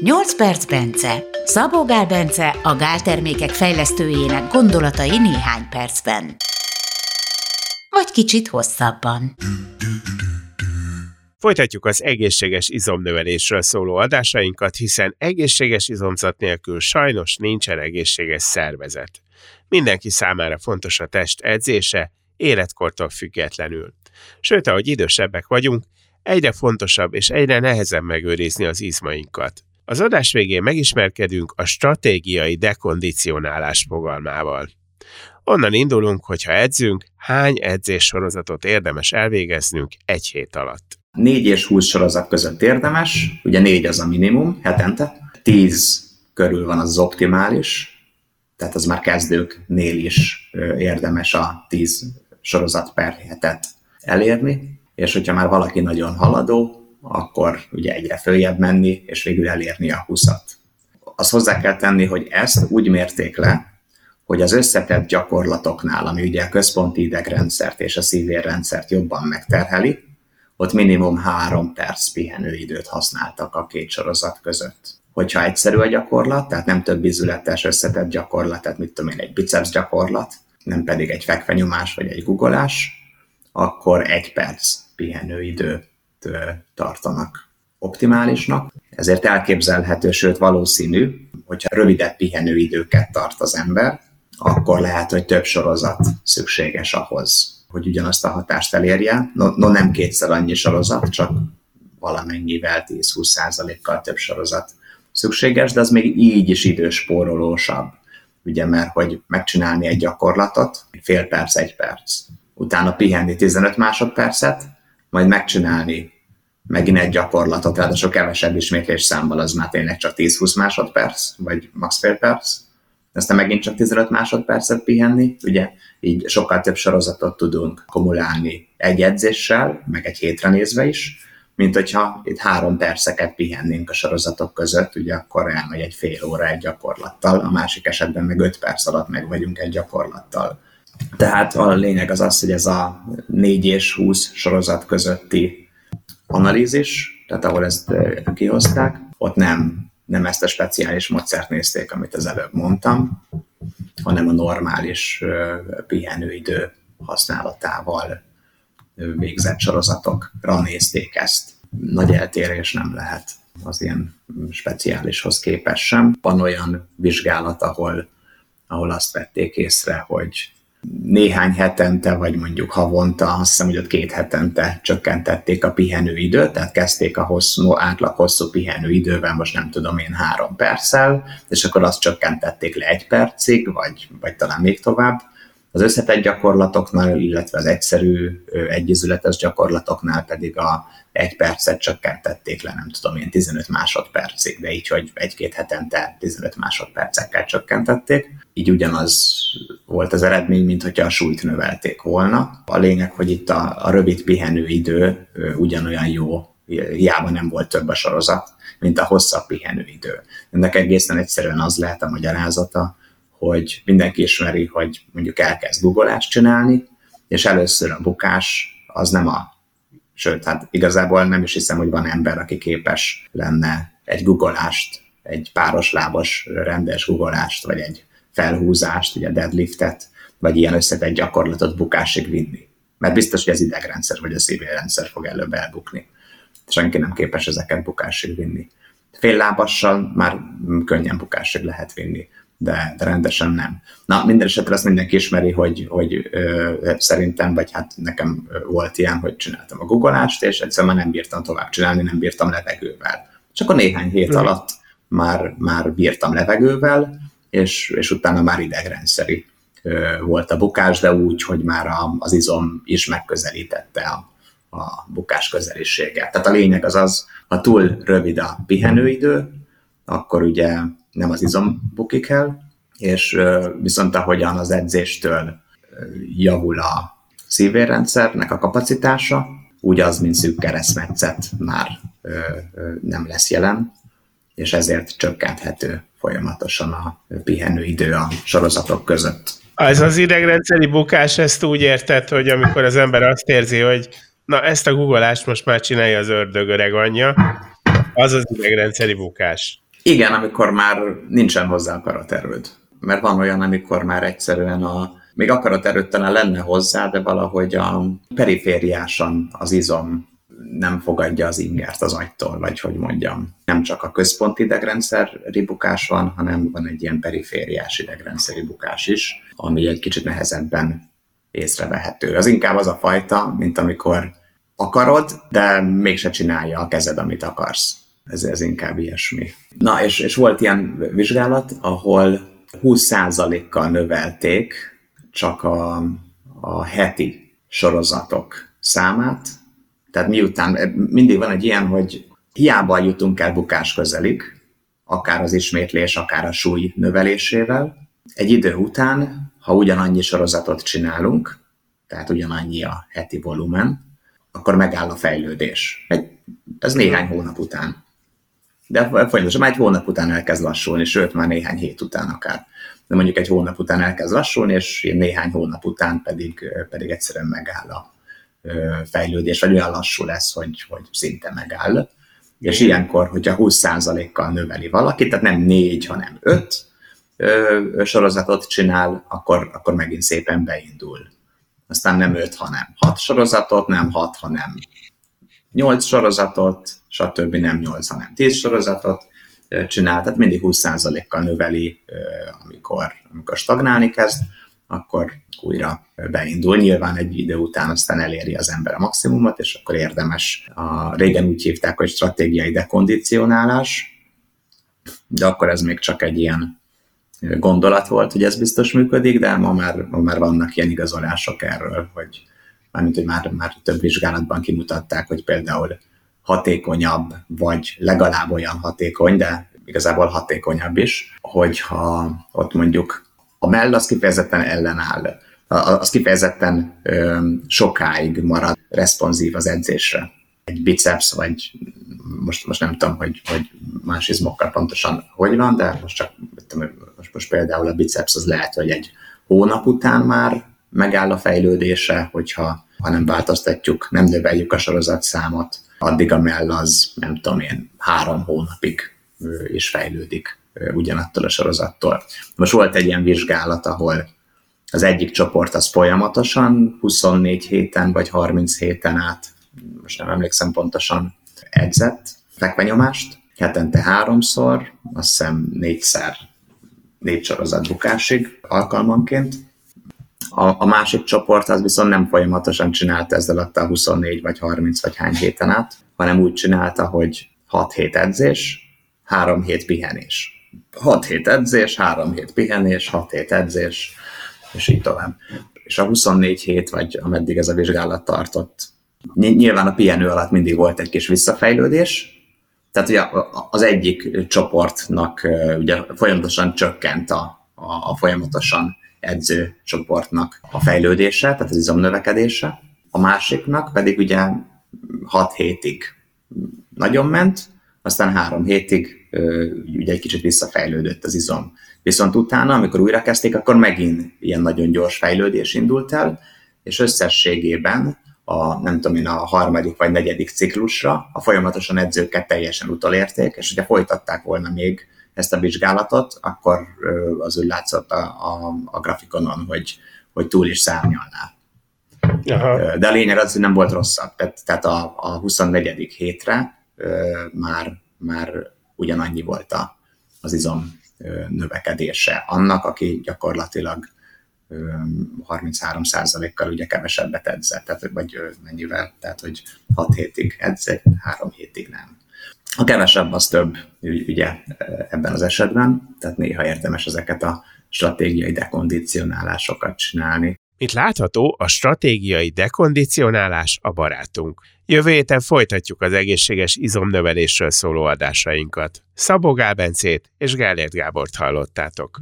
8 perc Bence. Szabó Gál Bence a gáltermékek fejlesztőjének gondolatai néhány percben. Vagy kicsit hosszabban. Folytatjuk az egészséges izomnövelésről szóló adásainkat, hiszen egészséges izomzat nélkül sajnos nincsen egészséges szervezet. Mindenki számára fontos a test edzése, életkortól függetlenül. Sőt, ahogy idősebbek vagyunk, egyre fontosabb és egyre nehezebb megőrizni az izmainkat. Az adás végén megismerkedünk a stratégiai dekondicionálás fogalmával. Onnan indulunk, hogyha edzünk, hány edzés sorozatot érdemes elvégeznünk egy hét alatt. 4 és 20 sorozat között érdemes, ugye 4 az a minimum hetente, 10 körül van az optimális, tehát az már kezdőknél is érdemes a 10 sorozat per hetet elérni, és hogyha már valaki nagyon haladó, akkor ugye egyre följebb menni, és végül elérni a 20-at. Azt hozzá kell tenni, hogy ezt úgy mérték le, hogy az összetett gyakorlatoknál, ami ugye a központi idegrendszert és a szívérrendszert jobban megterheli, ott minimum három perc pihenőidőt használtak a két sorozat között. Hogyha egyszerű a gyakorlat, tehát nem több izületes összetett gyakorlat, tehát mit tudom én, egy biceps gyakorlat, nem pedig egy fekvenyomás vagy egy guggolás, akkor egy perc pihenőidőt tartanak optimálisnak. Ezért elképzelhető, sőt valószínű, hogyha rövidebb pihenőidőket tart az ember, akkor lehet, hogy több sorozat szükséges ahhoz, hogy ugyanazt a hatást elérje. No, no nem kétszer annyi sorozat, csak valamennyivel 10-20 kal több sorozat szükséges, de az még így is időspórolósabb. Ugye, mert hogy megcsinálni egy gyakorlatot, fél perc, egy perc, utána pihenni 15 másodpercet, majd megcsinálni megint egy gyakorlatot, ráadásul kevesebb ismétlés számmal, az már tényleg csak 10-20 másodperc, vagy max fél perc, aztán megint csak 15 másodpercet pihenni, ugye így sokkal több sorozatot tudunk kumulálni egy edzéssel, meg egy hétre nézve is, mint hogyha itt három perceket pihennénk a sorozatok között, ugye akkor elmegy egy fél óra egy gyakorlattal, a másik esetben meg 5 perc alatt meg vagyunk egy gyakorlattal. Tehát a lényeg az az, hogy ez a 4 és 20 sorozat közötti analízis, tehát ahol ezt kihozták, ott nem, nem ezt a speciális módszert nézték, amit az előbb mondtam, hanem a normális pihenőidő használatával végzett sorozatokra nézték ezt. Nagy eltérés nem lehet az ilyen speciálishoz képest sem. Van olyan vizsgálat, ahol, ahol azt vették észre, hogy néhány hetente, vagy mondjuk havonta, azt hiszem, hogy ott két hetente csökkentették a pihenőidőt, tehát kezdték a hosszú, átlag hosszú pihenőidővel, most nem tudom én három perccel, és akkor azt csökkentették le egy percig, vagy, vagy talán még tovább. Az összetett gyakorlatoknál, illetve az egyszerű egyizületes gyakorlatoknál pedig a egy percet csökkentették le, nem tudom én, 15 másodpercig, de így, hogy egy-két hetente 15 másodpercekkel csökkentették. Így ugyanaz volt az eredmény, mint hogyha a súlyt növelték volna. A lényeg, hogy itt a, a rövid pihenőidő ugyanolyan jó, hiába nem volt több a sorozat, mint a hosszabb pihenőidő. Ennek egészen egyszerűen az lehet a magyarázata, hogy mindenki ismeri, hogy mondjuk elkezd guggolást csinálni, és először a bukás az nem a Sőt, hát igazából nem is hiszem, hogy van ember, aki képes lenne egy guggolást, egy páros lábos rendes guggolást, vagy egy felhúzást, ugye deadliftet, vagy ilyen összetett gyakorlatot bukásig vinni. Mert biztos, hogy az idegrendszer vagy a szívérrendszer fog előbb elbukni. Senki nem képes ezeket bukásig vinni. Fél lábassal már könnyen bukásig lehet vinni de, de rendesen nem. Na, minden esetre azt mindenki ismeri, hogy, hogy ö, szerintem, vagy hát nekem volt ilyen, hogy csináltam a guggolást, és egyszerűen már nem bírtam tovább csinálni, nem bírtam levegővel. És akkor néhány hét mm. alatt már, már bírtam levegővel, és, és utána már idegrendszeri volt a bukás, de úgy, hogy már az izom is megközelítette a, a bukás közeliséget. Tehát a lényeg az az, ha túl rövid a pihenőidő, akkor ugye nem az izom bukik el, és viszont ahogyan az edzéstől javul a szívérrendszernek a kapacitása, úgy az, mint szűk keresztmetszet már nem lesz jelen, és ezért csökkenthető folyamatosan a pihenőidő a sorozatok között. Ez az idegrendszeri bukás, ezt úgy érted, hogy amikor az ember azt érzi, hogy na ezt a guggolást most már csinálja az ördög öreg anyja, az az idegrendszeri bukás. Igen, amikor már nincsen hozzá akaraterőd. Mert van olyan, amikor már egyszerűen a, még akaraterőd talán lenne hozzá, de valahogy a perifériásan az izom nem fogadja az ingert az agytól, vagy hogy mondjam. Nem csak a központi idegrendszer ribukás van, hanem van egy ilyen perifériás idegrendszeri bukás is, ami egy kicsit nehezebben észrevehető. Az inkább az a fajta, mint amikor akarod, de mégse csinálja a kezed, amit akarsz. Ez, ez inkább ilyesmi. Na, és, és volt ilyen vizsgálat, ahol 20%-kal növelték csak a, a heti sorozatok számát, tehát miután eh, mindig van egy ilyen, hogy hiába jutunk el bukás közelig, akár az ismétlés, akár a súly növelésével, egy idő után, ha ugyanannyi sorozatot csinálunk, tehát ugyanannyi a heti volumen, akkor megáll a fejlődés. Egy, ez néhány hónap után. De folyamatosan már egy hónap után elkezd lassulni, sőt már néhány hét után akár. De mondjuk egy hónap után elkezd lassulni, és néhány hónap után pedig, pedig egyszerűen megáll a, fejlődés, vagy olyan lassú lesz, hogy, hogy szinte megáll. És ilyenkor, hogyha 20%-kal növeli valaki, tehát nem 4, hanem 5 sorozatot csinál, akkor, akkor megint szépen beindul. Aztán nem 5, hanem 6 sorozatot, nem 6, hanem 8 sorozatot, stb. nem 8, hanem 10 sorozatot csinál, tehát mindig 20%-kal növeli, amikor, amikor stagnálni kezd, akkor újra beindul. Nyilván egy idő után aztán eléri az ember a maximumot, és akkor érdemes. A, régen úgy hívták, hogy stratégiai dekondicionálás, de akkor ez még csak egy ilyen gondolat volt, hogy ez biztos működik, de ma már, ma már vannak ilyen igazolások erről, hogy mármint, hogy már, már több vizsgálatban kimutatták, hogy például hatékonyabb, vagy legalább olyan hatékony, de igazából hatékonyabb is, hogyha ott mondjuk a mell az kifejezetten ellenáll, az kifejezetten sokáig marad responsív az edzésre. Egy biceps, vagy most, most nem tudom, hogy, hogy más izmokkal pontosan hogy van, de most csak most, most például a biceps az lehet, hogy egy hónap után már megáll a fejlődése, hogyha ha nem változtatjuk, nem növeljük a sorozatszámot, addig a mell az, nem tudom én, három hónapig is fejlődik ugyanattól a sorozattól. Most volt egy ilyen vizsgálat, ahol az egyik csoport az folyamatosan 24 héten vagy 30 héten át, most nem emlékszem pontosan, edzett fekvenyomást, hetente háromszor, azt hiszem négyszer, négy sorozat bukásig alkalmanként. A, a másik csoport az viszont nem folyamatosan csinálta ezzel alatt a 24 vagy 30 vagy hány héten át, hanem úgy csinálta, hogy 6 hét edzés, 3 hét pihenés. 6 hét edzés, 3 hét pihenés, 6 hét edzés, és így tovább. És a 24 hét, vagy ameddig ez a vizsgálat tartott, nyilván a pihenő alatt mindig volt egy kis visszafejlődés, tehát ugye az egyik csoportnak ugye folyamatosan csökkent a, a, a folyamatosan edző csoportnak a fejlődése, tehát az izomnövekedése, a másiknak pedig ugye 6 hétig nagyon ment, aztán három hétig ugye egy kicsit visszafejlődött az izom. Viszont utána, amikor újra kezdték, akkor megint ilyen nagyon gyors fejlődés indult el, és összességében a, nem tudom én, a harmadik vagy negyedik ciklusra a folyamatosan edzőket teljesen utolérték, és hogyha folytatták volna még ezt a vizsgálatot, akkor az úgy látszott a, a, a grafikonon, hogy, hogy túl is szárnyalná. Aha. De a lényeg az, hogy nem volt rosszabb. Tehát a, a 24. hétre már, már ugyanannyi volt a, az izom növekedése annak, aki gyakorlatilag 33%-kal ugye kevesebbet edzett, tehát, vagy mennyivel, tehát hogy 6 hétig edzett, 3 hétig nem. A kevesebb az több, ugye ebben az esetben, tehát néha érdemes ezeket a stratégiai dekondicionálásokat csinálni. Mint látható, a stratégiai dekondicionálás a barátunk. Jövő héten folytatjuk az egészséges izomnövelésről szóló adásainkat. Szabó Gál és Gellért Gábort hallottátok.